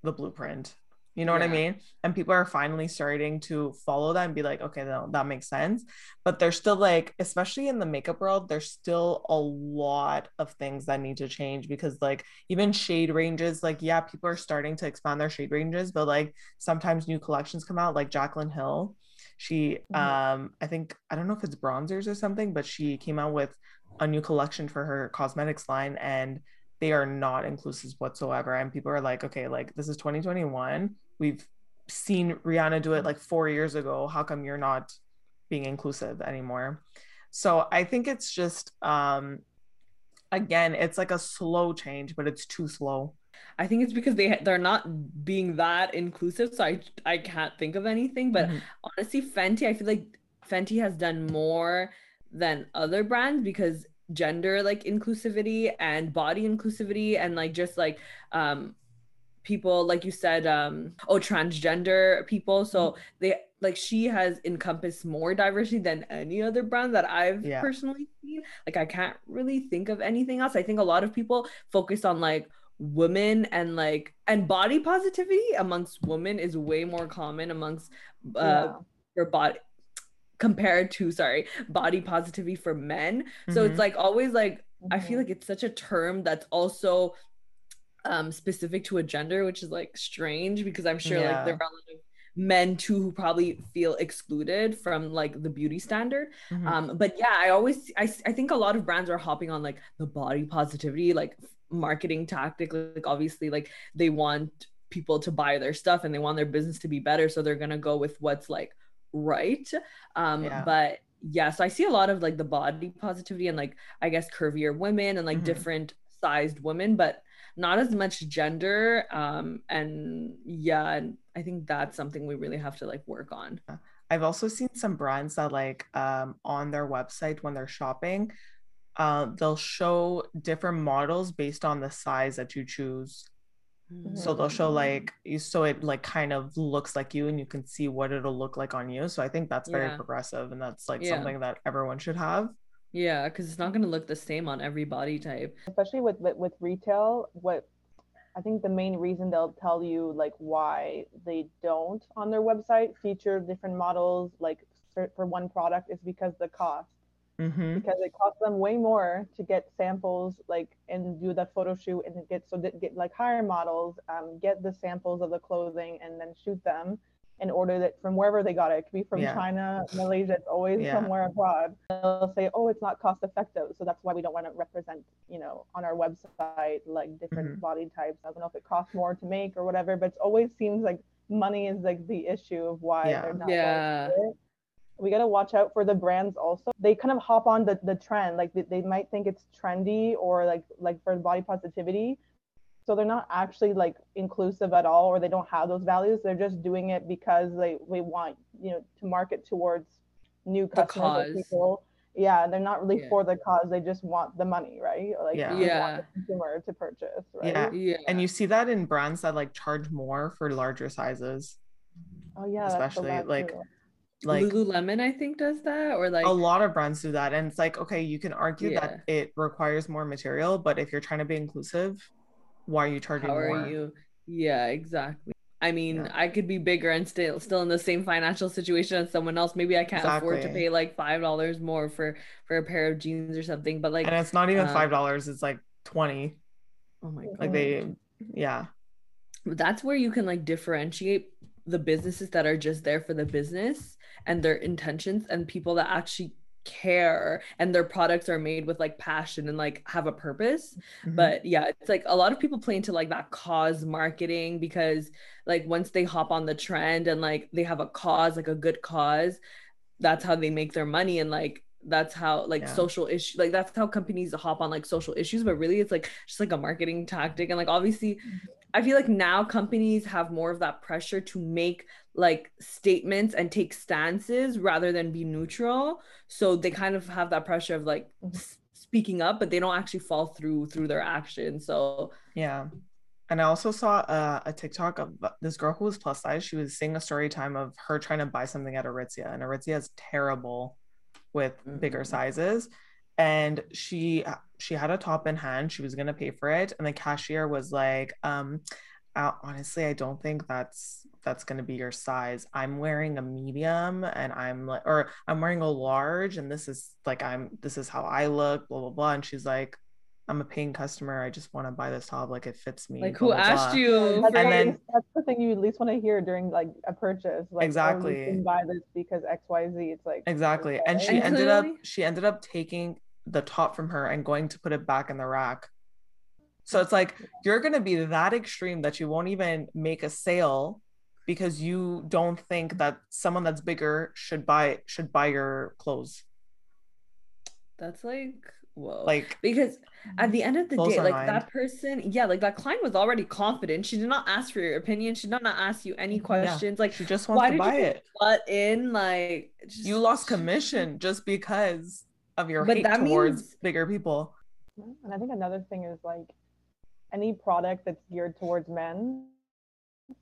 the blueprint. You know what I mean? And people are finally starting to follow that and be like, okay, no, that makes sense. But there's still like, especially in the makeup world, there's still a lot of things that need to change because like even shade ranges, like yeah, people are starting to expand their shade ranges, but like sometimes new collections come out, like Jaclyn Hill. She Mhm. um I think I don't know if it's bronzers or something, but she came out with a new collection for her cosmetics line and they are not inclusive whatsoever. And people are like, okay, like this is 2021. We've seen Rihanna do it like four years ago. How come you're not being inclusive anymore? So I think it's just um again, it's like a slow change, but it's too slow. I think it's because they they're not being that inclusive, so I I can't think of anything. But Mhm. honestly, Fenty, I feel like Fenty has done more than other brands because gender like inclusivity and body inclusivity and like just like um people like you said um oh transgender people so they like she has encompassed more diversity than any other brand that I've Yeah. personally seen like I can't really think of anything else I think a lot of people focus on like women and like and body positivity amongst women is way more common amongst uh Yeah. for body compared to sorry body positivity for men so Mhm. it's like always like i feel like it's such a term that's also um specific to a gender which is like strange because i'm sure like there Yeah. are a lot of men too who probably feel excluded from like the beauty standard Mhm. um but yeah i always I, I think a lot of brands are hopping on like the body positivity like marketing tactic like obviously like they want people to buy their stuff and they want their business to be better so they're gonna go with what's like right um Yeah. but yeah so i see a lot of like the body positivity and like i guess curvier women and like Mhm. different sized women but not as much gender um and yeah and i think that's something we really have to like work on I've also seen some brands that like um on their website when they're shopping, uh, they'll show different models based on the size that you choose. Mm-hmm. So they'll show like you so it like kind of looks like you and you can see what it'll look like on you. So I think that's very Yeah. progressive and that's like Yeah. something that everyone should have. yeah because it's not going to look the same on every body type especially with, with with retail what i think the main reason they'll tell you like why they don't on their website feature different models like for, for one product is because the cost hmm because it costs them way more to get samples like and do the photo shoot and get so that get like hire models um, get the samples of the clothing and then shoot them and order it from wherever they got it. It could be from Yeah. China, Malaysia, it's always Yeah. somewhere abroad. They'll say, oh, it's not cost effective. So that's why we don't want to represent, you know, on our website, like different Mhm. body types. I don't know if it costs more to make or whatever, but it always seems like money is like the issue of why Yeah. they're not. Yeah. willing to do it. We got to watch out for the brands also. They kind of hop on the, the trend. Like they, they might think it's trendy or like like for body positivity, so they're not actually like inclusive at all or they don't have those values they're just doing it because they we want you know to market towards new customers or cause. people yeah they're not really Yeah. for the cause they just want the money right like Yeah. Yeah. want the consumer to purchase right Yeah. yeah And you see that in brands that like charge more for larger sizes. oh yeah that's so Especially, like, too. Like lululemon i think does that or like a lot of brands do that. And it's like, okay, you can argue that it requires more material, but if you're trying to be inclusive, why are you charging how are more? you yeah exactly i mean Yeah. i could be bigger and still still in the same financial situation as someone else maybe i can't afford to pay like five dollars more for for a pair of jeans or something but like and it's not even um, five dollars, it's like 20. oh my god Like they yeah. that's where you can like differentiate the businesses that are just there for the business and their intentions and people that actually care and their products are made with like passion and like have a purpose Mhm. but yeah it's like a lot of people play into like that cause marketing because like once they hop on the trend and like they have a cause like a good cause that's how they make their money and like that's how like Yeah. social issue like that's how companies hop on like social issues but really it's like just like a marketing tactic and like obviously I feel like now companies have more of that pressure to make like statements and take stances rather than be neutral. So they kind of have that pressure of like Mhm. speaking up, but they don't actually fall through through their actions. So Yeah. And I also saw uh, a TikTok of this girl who was plus size. She was seeing a story time of her trying to buy something at Aritzia, and Aritzia is terrible with bigger Mhm. sizes. And she she had a top in hand. She was gonna pay for it, and the cashier was like, um, uh, honestly, I don't think that's that's gonna be your size. I'm wearing a medium, and I'm like, or I'm wearing a large, and this is like I'm this is how I look, blah blah blah. And she's like, I'm a paying customer. I just want to buy this top. Like it fits me. Like who blah, asked blah. you? That's, And what- then- that's the thing you at least want to hear during like a purchase. Like, oh, you Exactly. can buy this because X, Y, Z. It's like Exactly. And she. And ended up she ended up taking the top from her and going to put it back in the rack. So it's like you're gonna be that extreme that you won't even make a sale because you don't think that someone that's bigger should buy should buy your clothes. That's like whoa. Like because at the end of the day, like mind. that person, yeah, like that client was already confident. She did not ask for your opinion. She did not ask you any questions. Like she just why wants to did buy you it. But in? Like just, You lost commission just because of your But hate that towards means- bigger people. And I think another thing is like any product that's geared towards men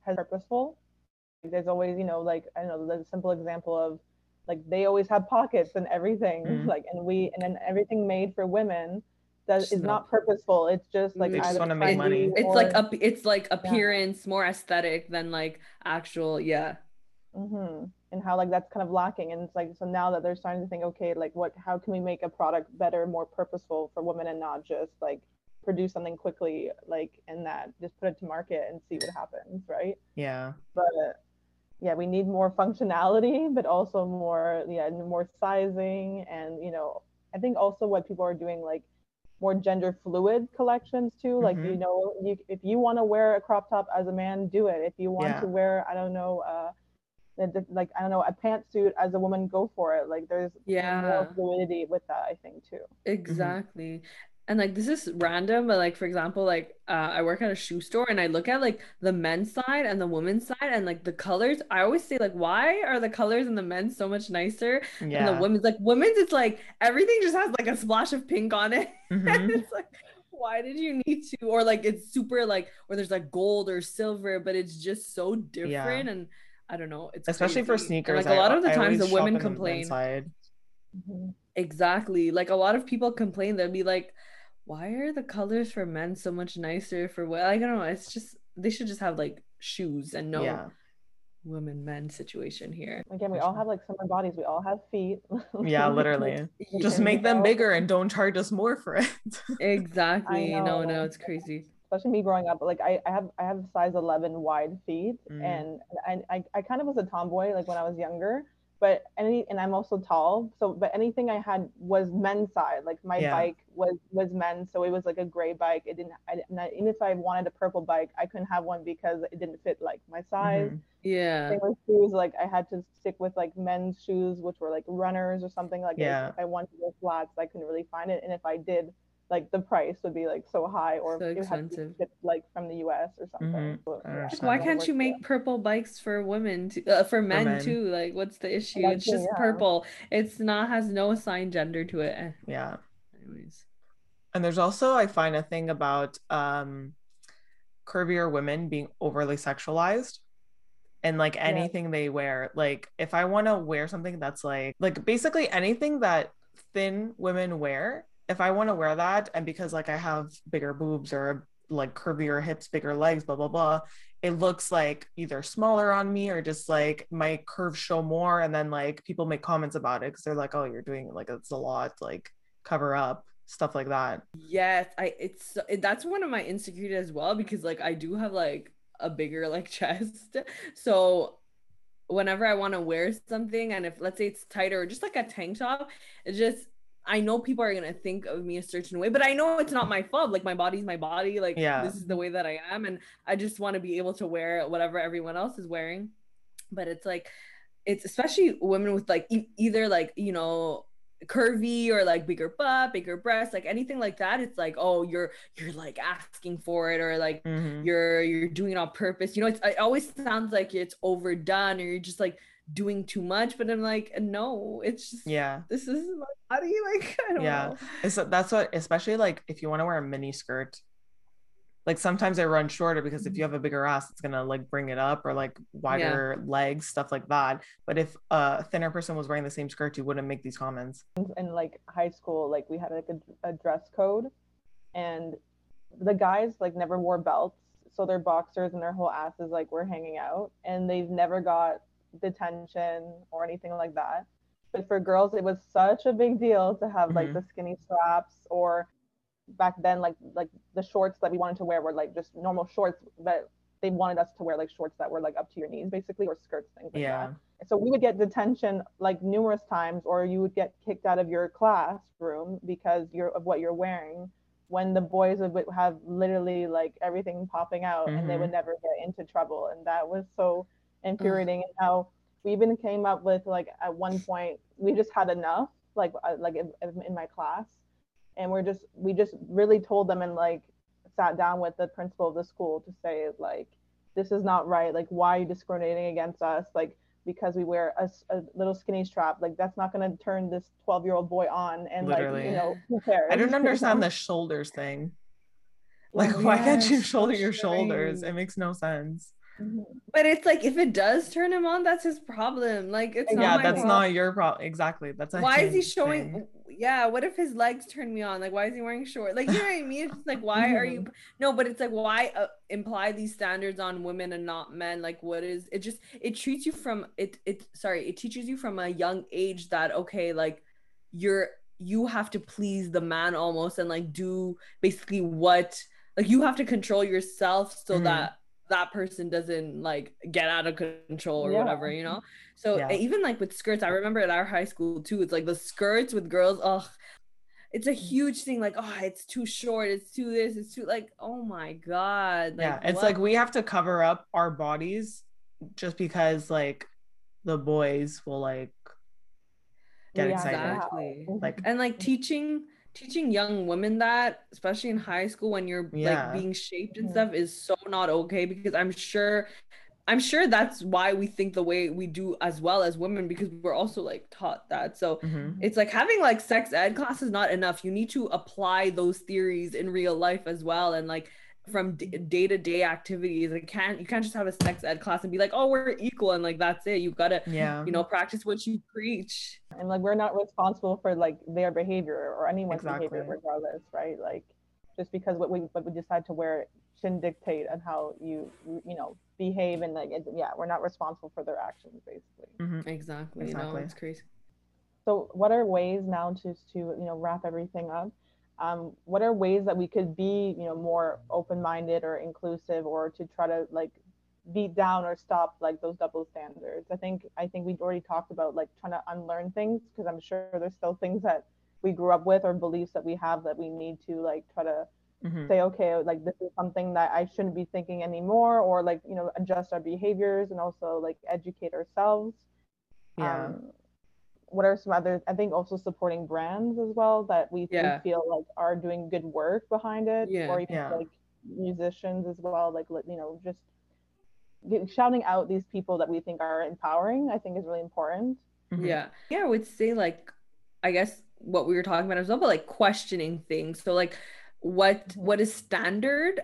has purposeful. There's always, you know, like I don't know, the simple example of like they always have pockets and everything. Mhm. Like and we and then everything made for women that Just is no. not purposeful. It's just like They just either wanna make trendy money. it's like or- up it's like appearance, more aesthetic than like actual, yeah. Hmm and how like that's kind of lacking and it's like so now that they're starting to think okay like what how can we make a product better more purposeful for women and not just like produce something quickly like and that just put it to market and see what happens right Yeah. but uh, yeah we need more functionality but also more yeah more sizing and you know i think also what people are doing like more gender fluid collections too like you Mhm. know you if you want to wear a crop top as a man do it if you want Yeah. to wear i don't know uh like i don't know a pantsuit as a woman go for it like there's Yeah. more fluidity with that i think too Exactly. And like this is random, but like for example, like uh, I work at a shoe store and I look at like the men's side and the women's side and like the colors. I always say like, why are the colors in the men's so much nicer than the women's? Like women's, it's like everything just has like a splash of pink on it. Mhm. And it's like, why did you need to? Or like it's super like, or there's like gold or silver, but it's just so different. And I don't know. It's Especially for crazy. And, sneakers. like a lot I- of the times the women in the men's complain. side. Mhm. Exactly. Like a lot of people complain, they'll be like, why are the colors for men so much nicer for what? I don't know. It's just they should just have like shoes and no Yeah. women men situation here. again we all have like summer bodies we all have feet Yeah, literally. Just make them bigger and don't charge us more for it. Exactly. No, no, it's crazy. Especially me growing up like I, I have i have size 11 wide feet Mm. and I, I i kind of was a tomboy like when i was younger but any and i'm also tall so but anything i had was men's side like my Yeah. bike was was men's so it was like a gray bike it didn't I, didn't I, even if i wanted a purple bike i couldn't have one because it didn't fit like my size Mhm. Yeah. Same with shoes like i had to stick with like men's shoes which were like runners or something like Yeah. if i wanted to wear flats i couldn't really find it and if i did like the price would be like so high or So have to be expensive. shipped like from the us or something Mhm. So, yeah. Why can't you out. make purple bikes for women to, uh, for men men. too? Like what's the issue? Like, It's just yeah. purple. It's not has no assigned gender to it. Yeah. Anyways. And there's also I find a thing about um curvier women being overly sexualized and like anything they wear. Like if I want to wear something that's like like basically anything that thin women wear, if I want to wear that and because like I have bigger boobs or like curvier hips, bigger legs, blah blah blah, it looks like either smaller on me or just like my curves show more and then like people make comments about it because they're like, "Oh, you're doing like it's a lot like cover up." Stuff like that. Yes, I it's it- that's one of my insecurities as well because like I do have like a bigger like chest. So whenever I want to wear something and if let's say it's tighter or just like a tank top, it just I know people are gonna think of me a certain way, but I know it's not my fault. Like my body's my body. Like Yeah. this is the way that I am, and I just want to be able to wear whatever everyone else is wearing. But it's like it's especially women with like e- either like you know curvy or like bigger butt, bigger breasts, like anything like that. It's like oh you're you're like asking for it or like Mhm. you're you're doing it on purpose. You know, it's it always sounds like it's overdone or you're just like doing too much. But I'm like no, it's just Yeah. this is my body. Like I don't Yeah. know. It's, that's what, especially like if you want to wear a mini skirt, like sometimes i run shorter because if you mm-hmm. have a bigger ass, it's gonna like bring it up or like wider legs, stuff like that. But if a thinner person was wearing the same skirt, you wouldn't make these comments. in like high school like we had like a, a dress code and the guys like never wore belts so their boxers and their whole asses like were hanging out and they've never got detention or anything like that but for girls it was such a big deal to have like Mhm. the skinny straps or back then like like the shorts that we wanted to wear were like just normal shorts but they wanted us to wear like shorts that were like up to your knees basically or skirts things like Yeah. that so we would get detention like numerous times or you would get kicked out of your classroom because you're of what you're wearing when the boys would have literally like everything popping out and they would never get into trouble and that was so infuriating and how we even came up with like at one point we just had enough like uh, like in, in my class. And we're just we just really told them and like sat down with the principal of the school to say like this is not right. Like why are you discriminating against us? Like because we wear a little skinny strap. Like that's not going to turn this 12 year old boy on and like you know who cares? I don't understand the shoulders thing. Like, why can't you shoulder your shoulders? It makes no sense. Mhm. But it's like if it does turn him on, that's his problem. Like it's Yeah, not yeah, that's problem. not your problem. Exactly. That's a why is he showing thing. yeah what if his legs turn me on like why is he wearing short like you know what i mean it's just like why are you no but it's like why uh, imply these standards on women and not men like what is it just it treats you from it it sorry it teaches you from a young age that okay like you're you have to please the man almost and like do basically what like you have to control yourself so Mhm. that that person doesn't like get out of control or Yeah. whatever you know so Yeah. Eh, even like with skirts, I remember at our high school too. It's like the skirts with girls. Oh, it's a mm. huge thing. Like, oh, it's too short. It's too this. It's too like, oh my god. Like, yeah, it's what? like we have to cover up our bodies just because like the boys will like get Yeah, excited. exactly. Like and like eh. teaching teaching young women that, especially in high school when you're Yeah. like being shaped and stuff, is so not okay because I'm sure. I'm sure that's why we think the way we do as well as women because we're also like taught that. So mhm. it's like having like sex ed class is not enough you need to apply those theories in real life as well and like from day to day activities it can't you can't just have a sex ed class and be like oh we're equal and like that's it you gotta yeah. you know practice what you preach and like we're not responsible for like their behavior or anyone's Exactly. behavior regardless right like just because what we what we decide to wear shouldn't dictate on how you you know behave and like it, yeah we're not responsible for their actions basically Mhm. exactly, you know Exactly. it's crazy so what are ways now to to you know wrap everything up um, what are ways that we could be you know more open-minded or inclusive or to try to like beat down or stop like those double standards i think i think we've already talked about like trying to unlearn things because i'm sure there's still things that we grew up with or beliefs that we have that we need to like try to Mhm. say okay like this is something that i shouldn't be thinking anymore or like you know adjust our behaviors and also like educate ourselves Yeah. um, what are some other i think also supporting brands as well that we, we Yeah. feel like are doing good work behind it Yeah. or even Yeah. like musicians as well like you know just shouting out these people that we think are empowering i think is really important Mhm. yeah yeah i would say like i guess what we were talking about as well but like questioning things so like what Mhm. what is standard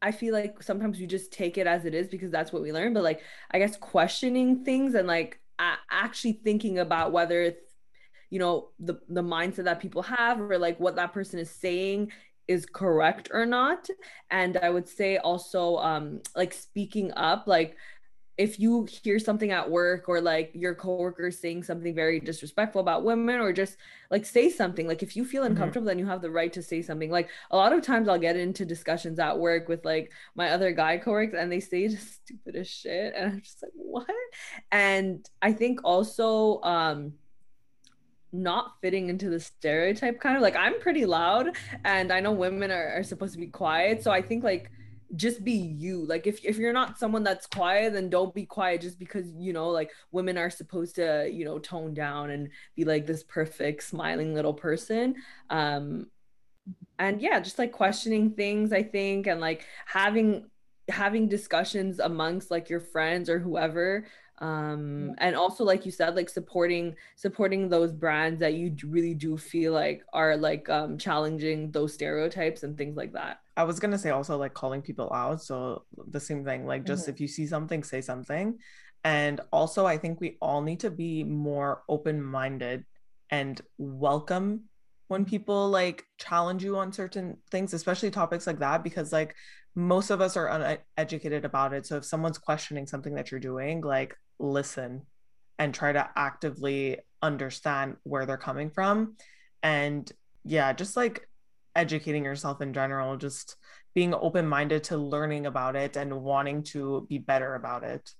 i feel like sometimes we just take it as it is because that's what we learn but like i guess questioning things and like a- actually thinking about whether it's you know the the mindset that people have or like what that person is saying is correct or not. And i would say also um like speaking up like if you hear something at work or like your coworker saying something very disrespectful about women or just like say something like if you feel Mhm. uncomfortable then you have the right to say something. Like a lot of times i'll get into discussions at work with like my other guy coworkers and they say the stupidest shit and i'm just like what? And i think also um not fitting into the stereotype kind of like i'm pretty loud and i know women are, are supposed to be quiet. So i think like just be you. Like if, if you're not someone that's quiet then don't be quiet just because you know like women are supposed to you know tone down and be like this perfect smiling little person. Um and yeah just like questioning things i think and like having having discussions amongst like your friends or whoever. Um and also like you said like supporting supporting those brands that you really do feel like are like um challenging those stereotypes and things like that I was gonna say also like calling people out. So the same thing, like just Mhm. if you see something, say something. And also, I think we all need to be more open minded and welcome when people like challenge you on certain things, especially topics like that, because like most of us are uneducated about it. So if someone's questioning something that you're doing, like listen and try to actively understand where they're coming from. And yeah, just like educating yourself in general, just being open minded to learning about it and wanting to be better about it.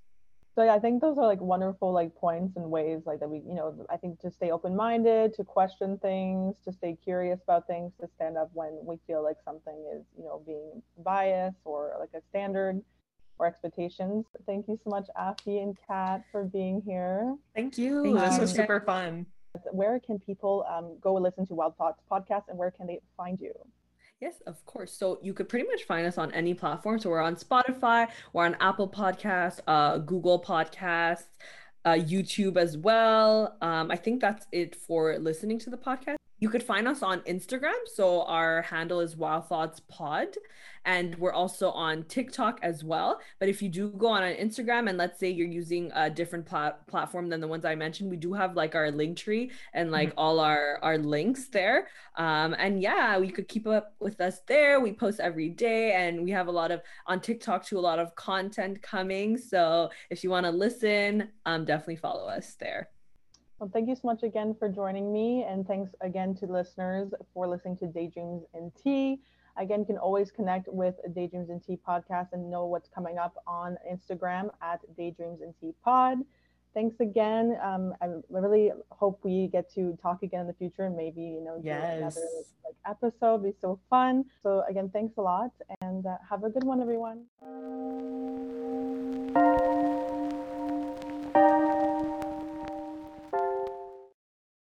So yeah, I think those are like wonderful like points and ways like that we, you know, I think to stay open minded, to question things, to stay curious about things, to stand up when we feel like something is, you know, being biased or like a standard or expectations. Thank you so much, Afi and Kat, for being here. Thank you. Thank this you. was super fun. Where can people um, go listen to Wild Thoughts podcast and where can they find you? Yes, of course. So you could pretty much find us on any platform. So we're on Spotify, we're on Apple Podcasts, uh, Google Podcasts, uh, YouTube as well. Um, I think that's it for listening to the podcast. You could find us on Instagram. So our handle is Wild Thoughts Pod and we're also on TikTok as well. But if you do go on an Instagram and let's say you're using a different plat- platform than the ones I mentioned, we do have like our link tree and like mm-hmm. all our our links there. Um, and yeah, we could keep up with us there. We post every day, and we have a lot of on TikTok too, a lot of content coming. So if you want to listen, um, definitely follow us there. Well, thank you so much again for joining me. And thanks again to listeners for listening to Daydreams and Tea. Again, you can always connect with Daydreams and Tea podcast and know what's coming up on Instagram at Daydreams and Tea Pod. Thanks again. Um, I really hope we get to talk again in the future and maybe you know yes. do another like episode. It'd be so fun. So again, thanks a lot and uh, have a good one, everyone.